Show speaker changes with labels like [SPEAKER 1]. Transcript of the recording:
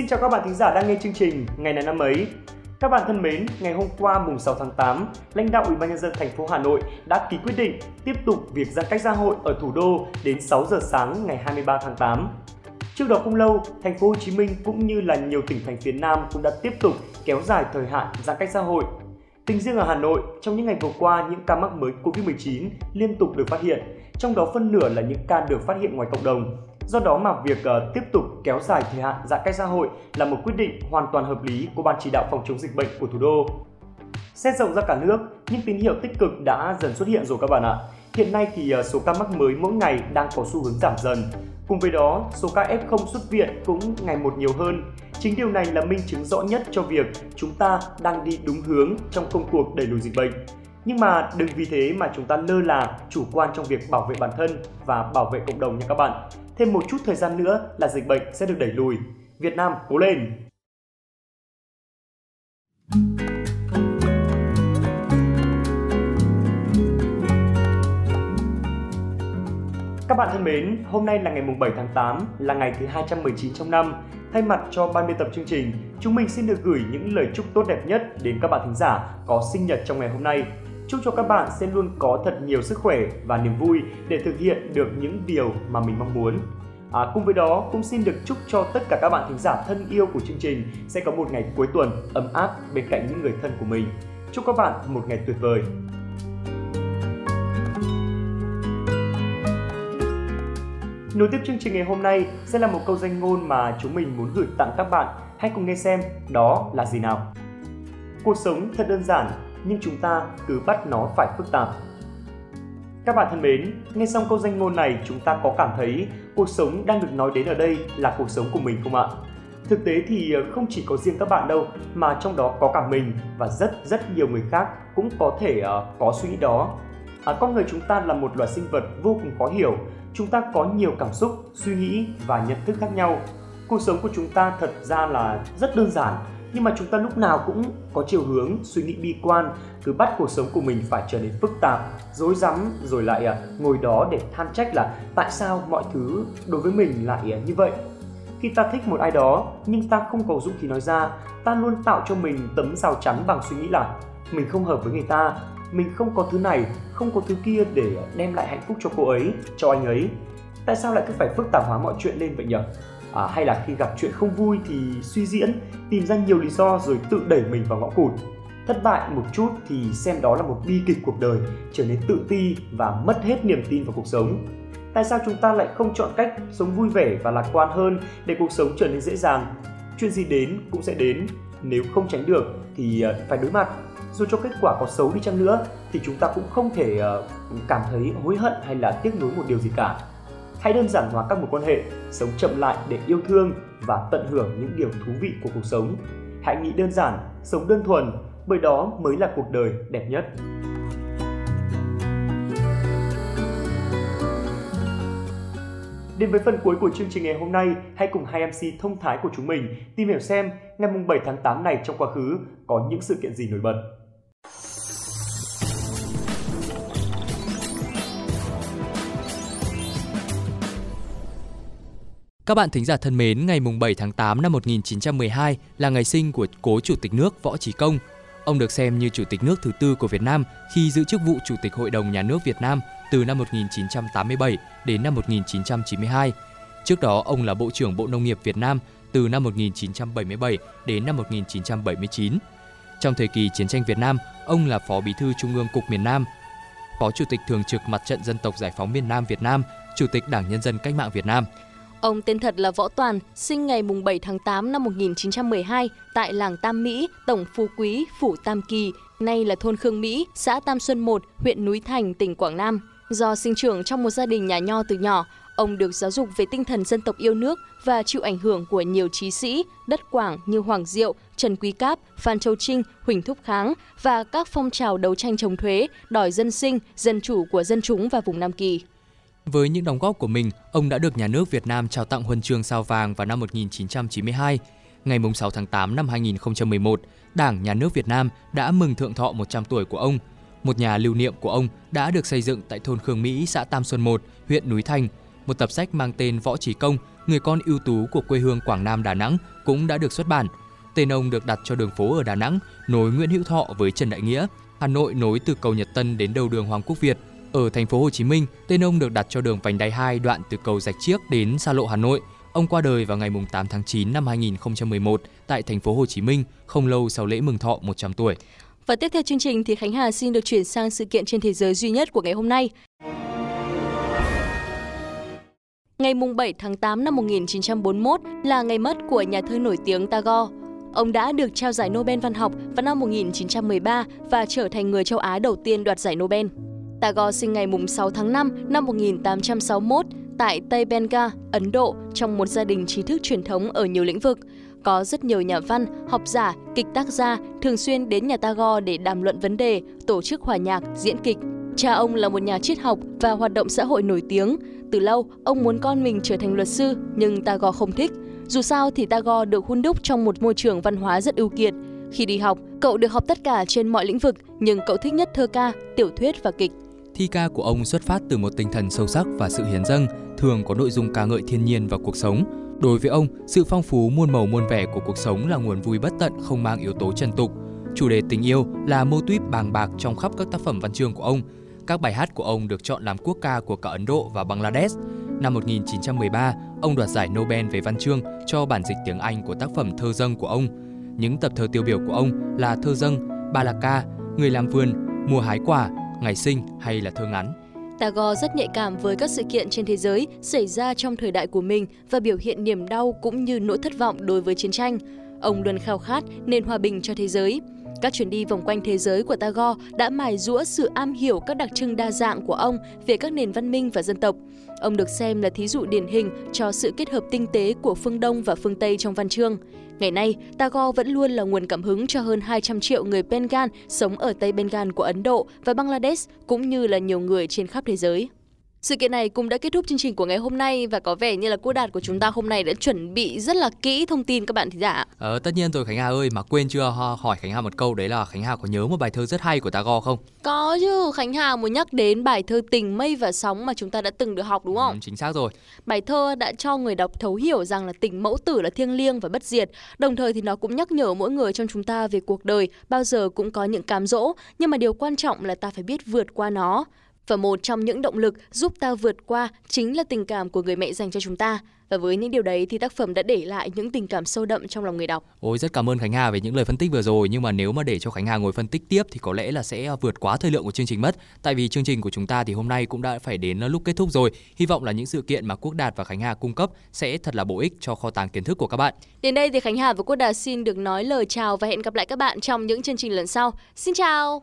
[SPEAKER 1] Xin chào các bạn thính giả đang nghe chương trình Ngày này năm ấy. Các bạn thân mến, ngày hôm qua mùng 6 tháng 8, lãnh đạo Ủy ban nhân dân thành phố Hà Nội đã ký quyết định tiếp tục việc giãn cách xã hội ở thủ đô đến 6 giờ sáng ngày 23 tháng 8. Trước đó không lâu, thành phố Hồ Chí Minh cũng như là nhiều tỉnh thành phía Nam cũng đã tiếp tục kéo dài thời hạn giãn cách xã hội. Tính riêng ở Hà Nội, trong những ngày vừa qua, những ca mắc mới COVID-19 liên tục được phát hiện, trong đó phân nửa là những ca được phát hiện ngoài cộng đồng. Do đó mà việc uh, tiếp tục kéo dài thời hạn giãn cách xã hội là một quyết định hoàn toàn hợp lý của Ban chỉ đạo phòng chống dịch bệnh của thủ đô. Xét rộng ra cả nước, những tín hiệu tích cực đã dần xuất hiện rồi các bạn ạ. Hiện nay thì ờ, số ca mắc mới mỗi ngày đang có xu hướng giảm dần. Cùng với đó, số ca F0 xuất viện cũng ngày một nhiều hơn. Chính điều này là minh chứng rõ nhất cho việc chúng ta đang đi đúng hướng trong công cuộc đẩy lùi dịch bệnh. Nhưng mà đừng vì thế mà chúng ta lơ là, chủ quan trong việc bảo vệ bản thân và bảo vệ cộng đồng nha các bạn. Thêm một chút thời gian nữa là dịch bệnh sẽ được đẩy lùi. Việt Nam cố lên! Các bạn thân mến, hôm nay là ngày mùng 7 tháng 8, là ngày thứ 219 trong năm. Thay mặt cho ban biên tập chương trình, chúng mình xin được gửi những lời chúc tốt đẹp nhất đến các bạn thính giả có sinh nhật trong ngày hôm nay. Chúc cho các bạn sẽ luôn có thật nhiều sức khỏe và niềm vui để thực hiện được những điều mà mình mong muốn. À, cùng với đó cũng xin được chúc cho tất cả các bạn thính giả thân yêu của chương trình sẽ có một ngày cuối tuần ấm áp bên cạnh những người thân của mình. Chúc các bạn một ngày tuyệt vời. Nối tiếp chương trình ngày hôm nay sẽ là một câu danh ngôn mà chúng mình muốn gửi tặng các bạn. Hãy cùng nghe xem đó là gì nào. Cuộc sống thật đơn giản, nhưng chúng ta cứ bắt nó phải phức tạp. Các bạn thân mến, nghe xong câu danh ngôn này chúng ta có cảm thấy cuộc sống đang được nói đến ở đây là cuộc sống của mình không ạ? Thực tế thì ờ, không chỉ có riêng các bạn đâu mà trong đó có cả mình và rất rất nhiều người khác cũng có thể uh, có suy nghĩ đó. À, con người chúng ta là một loài sinh vật vô cùng khó hiểu. Chúng ta có nhiều cảm xúc, suy nghĩ và nhận thức khác nhau. Cuộc sống của chúng ta thật ra là rất đơn giản nhưng mà chúng ta lúc nào cũng có chiều hướng, suy nghĩ bi quan, cứ bắt cuộc sống của mình phải trở nên phức tạp, rối rắm, rồi lại à, ngồi đó để than trách là tại sao mọi thứ đối với mình lại à, như vậy. Khi ta thích một ai đó nhưng ta không có dũng khí nói ra, ta luôn tạo cho mình tấm rào chắn bằng suy nghĩ là mình không hợp với người ta, mình không có thứ này, không có thứ kia để đem lại hạnh phúc cho cô ấy, cho anh ấy. Tại sao lại cứ phải phức tạp hóa mọi chuyện lên vậy nhỉ à, hay là khi gặp chuyện không vui thì suy diễn tìm ra nhiều lý do rồi tự đẩy mình vào ngõ cụt. Thất bại một chút thì xem đó là một bi kịch cuộc đời trở nên tự ti và mất hết niềm tin vào cuộc sống. Tại sao chúng ta lại không chọn cách sống vui vẻ và lạc quan hơn để cuộc sống trở nên dễ dàng? Chuyện gì đến cũng sẽ đến. Nếu không tránh được thì ờ, phải đối mặt. Dù cho kết quả có xấu đi chăng nữa thì chúng ta cũng không thể ờ, cảm thấy hối hận hay là tiếc nuối một điều gì cả. Hãy đơn giản hóa các mối quan hệ, sống chậm lại để yêu thương và tận hưởng những điều thú vị của cuộc sống. Hãy nghĩ đơn giản, sống đơn thuần, bởi đó mới là cuộc đời đẹp nhất. Đến với phần cuối của chương trình ngày hôm nay, hãy cùng hai MC thông thái của chúng mình tìm hiểu xem ngày 7 tháng 8 này trong quá khứ có những sự kiện gì nổi bật.
[SPEAKER 2] Các bạn thính giả thân mến, ngày 7 tháng 8 năm 1912 là ngày sinh của cố Chủ tịch nước Võ Trí Công. Ông được xem như Chủ tịch nước thứ tư của Việt Nam khi giữ chức vụ Chủ tịch Hội đồng Nhà nước Việt Nam từ năm 1987 đến năm 1992. Trước đó, ông là Bộ trưởng Bộ Nông nghiệp Việt Nam từ năm 1977 đến năm 1979. Trong thời kỳ chiến tranh Việt Nam, ông là Phó Bí thư Trung ương Cục miền Nam, Phó Chủ tịch Thường trực Mặt trận Dân tộc Giải phóng miền Nam Việt Nam, Chủ tịch Đảng Nhân dân Cách mạng Việt Nam –
[SPEAKER 3] Ông tên thật là Võ Toàn, sinh ngày 7 tháng 8 năm 1912 tại làng Tam Mỹ, Tổng Phú Quý, Phủ Tam Kỳ, nay là thôn Khương Mỹ, xã Tam Xuân 1, huyện Núi Thành, tỉnh Quảng Nam. Do sinh trưởng trong một gia đình nhà nho từ nhỏ, ông được giáo dục về tinh thần dân tộc yêu nước và chịu ảnh hưởng của nhiều trí sĩ đất Quảng như Hoàng Diệu, Trần Quý Cáp, Phan Châu Trinh, Huỳnh Thúc Kháng và các phong trào đấu tranh chống thuế, đòi dân sinh, dân chủ của dân chúng và vùng Nam Kỳ.
[SPEAKER 2] Với những đóng góp của mình, ông đã được nhà nước Việt Nam trao tặng huân chương sao vàng vào năm 1992. Ngày 6 tháng 8 năm 2011, Đảng Nhà nước Việt Nam đã mừng thượng thọ 100 tuổi của ông. Một nhà lưu niệm của ông đã được xây dựng tại thôn Khương Mỹ, xã Tam Xuân 1, huyện Núi Thành. một tập sách mang tên Võ Trí Công, người con ưu tú của quê hương Quảng Nam Đà Nẵng cũng đã được xuất bản. Tên ông được đặt cho đường phố ở Đà Nẵng, nối Nguyễn Hữu Thọ với Trần Đại Nghĩa. Hà Nội nối từ cầu Nhật Tân đến đầu đường Hoàng Quốc Việt. Ở thành phố Hồ Chí Minh, tên ông được đặt cho đường vành đai 2 đoạn từ cầu Rạch Chiếc đến xa lộ Hà Nội. Ông qua đời vào ngày 8 tháng 9 năm 2011 tại thành phố Hồ Chí Minh, không lâu sau lễ mừng thọ 100 tuổi.
[SPEAKER 3] Và tiếp theo chương trình thì Khánh Hà xin được chuyển sang sự kiện trên thế giới duy nhất của ngày hôm nay. Ngày 7 tháng 8 năm 1941 là ngày mất của nhà thơ nổi tiếng Tagore. Ông đã được trao giải Nobel văn học vào năm 1913 và trở thành người châu Á đầu tiên đoạt giải Nobel. Tagore sinh ngày 6 tháng 5 năm 1861 tại Tây Bengal, Ấn Độ trong một gia đình trí thức truyền thống ở nhiều lĩnh vực. Có rất nhiều nhà văn, học giả, kịch tác gia thường xuyên đến nhà Tagore để đàm luận vấn đề, tổ chức hòa nhạc, diễn kịch. Cha ông là một nhà triết học và hoạt động xã hội nổi tiếng. Từ lâu, ông muốn con mình trở thành luật sư, nhưng Tagore không thích. Dù sao thì Tagore được hun đúc trong một môi trường văn hóa rất ưu kiệt. Khi đi học, cậu được học tất cả trên mọi lĩnh vực, nhưng cậu thích nhất thơ ca, tiểu thuyết và kịch.
[SPEAKER 2] Thi ca của ông xuất phát từ một tinh thần sâu sắc và sự hiến dâng, thường có nội dung ca ngợi thiên nhiên và cuộc sống. Đối với ông, sự phong phú muôn màu muôn vẻ của cuộc sống là nguồn vui bất tận không mang yếu tố trần tục. Chủ đề tình yêu là mô típ bàng bạc trong khắp các tác phẩm văn chương của ông. Các bài hát của ông được chọn làm quốc ca của cả Ấn Độ và Bangladesh. Năm 1913, ông đoạt giải Nobel về văn chương cho bản dịch tiếng Anh của tác phẩm thơ dâng của ông. Những tập thơ tiêu biểu của ông là thơ dâng, ba la ca, người làm vườn, mùa hái quả, ngày sinh hay là thơ ngắn.
[SPEAKER 3] Tagore rất nhạy cảm với các sự kiện trên thế giới xảy ra trong thời đại của mình và biểu hiện niềm đau cũng như nỗi thất vọng đối với chiến tranh. Ông luôn khao khát nền hòa bình cho thế giới. Các chuyến đi vòng quanh thế giới của Tagore đã mài rũa sự am hiểu các đặc trưng đa dạng của ông về các nền văn minh và dân tộc. Ông được xem là thí dụ điển hình cho sự kết hợp tinh tế của phương Đông và phương Tây trong văn chương. Ngày nay, Tagore vẫn luôn là nguồn cảm hứng cho hơn 200 triệu người Bengal sống ở Tây Bengal của Ấn Độ và Bangladesh cũng như là nhiều người trên khắp thế giới. Sự kiện này cũng đã kết thúc chương trình của ngày hôm nay và có vẻ như là cô Đạt của chúng ta hôm nay đã chuẩn bị rất là kỹ thông tin các bạn thính giả.
[SPEAKER 2] Ờ, tất nhiên rồi Khánh Hà ơi, mà quên chưa hỏi Khánh Hà một câu đấy là Khánh Hà có nhớ một bài thơ rất hay của Tagore không?
[SPEAKER 3] Có chứ, Khánh Hà muốn nhắc đến bài thơ Tình mây và sóng mà chúng ta đã từng được học đúng không? Ừ,
[SPEAKER 2] chính xác rồi.
[SPEAKER 3] Bài thơ đã cho người đọc thấu hiểu rằng là tình mẫu tử là thiêng liêng và bất diệt. Đồng thời thì nó cũng nhắc nhở mỗi người trong chúng ta về cuộc đời bao giờ cũng có những cám dỗ, nhưng mà điều quan trọng là ta phải biết vượt qua nó. Và một trong những động lực giúp ta vượt qua chính là tình cảm của người mẹ dành cho chúng ta. Và với những điều đấy thì tác phẩm đã để lại những tình cảm sâu đậm trong lòng người đọc.
[SPEAKER 2] Ôi rất cảm ơn Khánh Hà về những lời phân tích vừa rồi nhưng mà nếu mà để cho Khánh Hà ngồi phân tích tiếp thì có lẽ là sẽ vượt quá thời lượng của chương trình mất. Tại vì chương trình của chúng ta thì hôm nay cũng đã phải đến lúc kết thúc rồi. Hy vọng là những sự kiện mà Quốc Đạt và Khánh Hà cung cấp sẽ thật là bổ ích cho kho tàng kiến thức của các bạn.
[SPEAKER 3] Đến đây thì Khánh Hà và Quốc Đạt xin được nói lời chào và hẹn gặp lại các bạn trong những chương trình lần sau. Xin chào.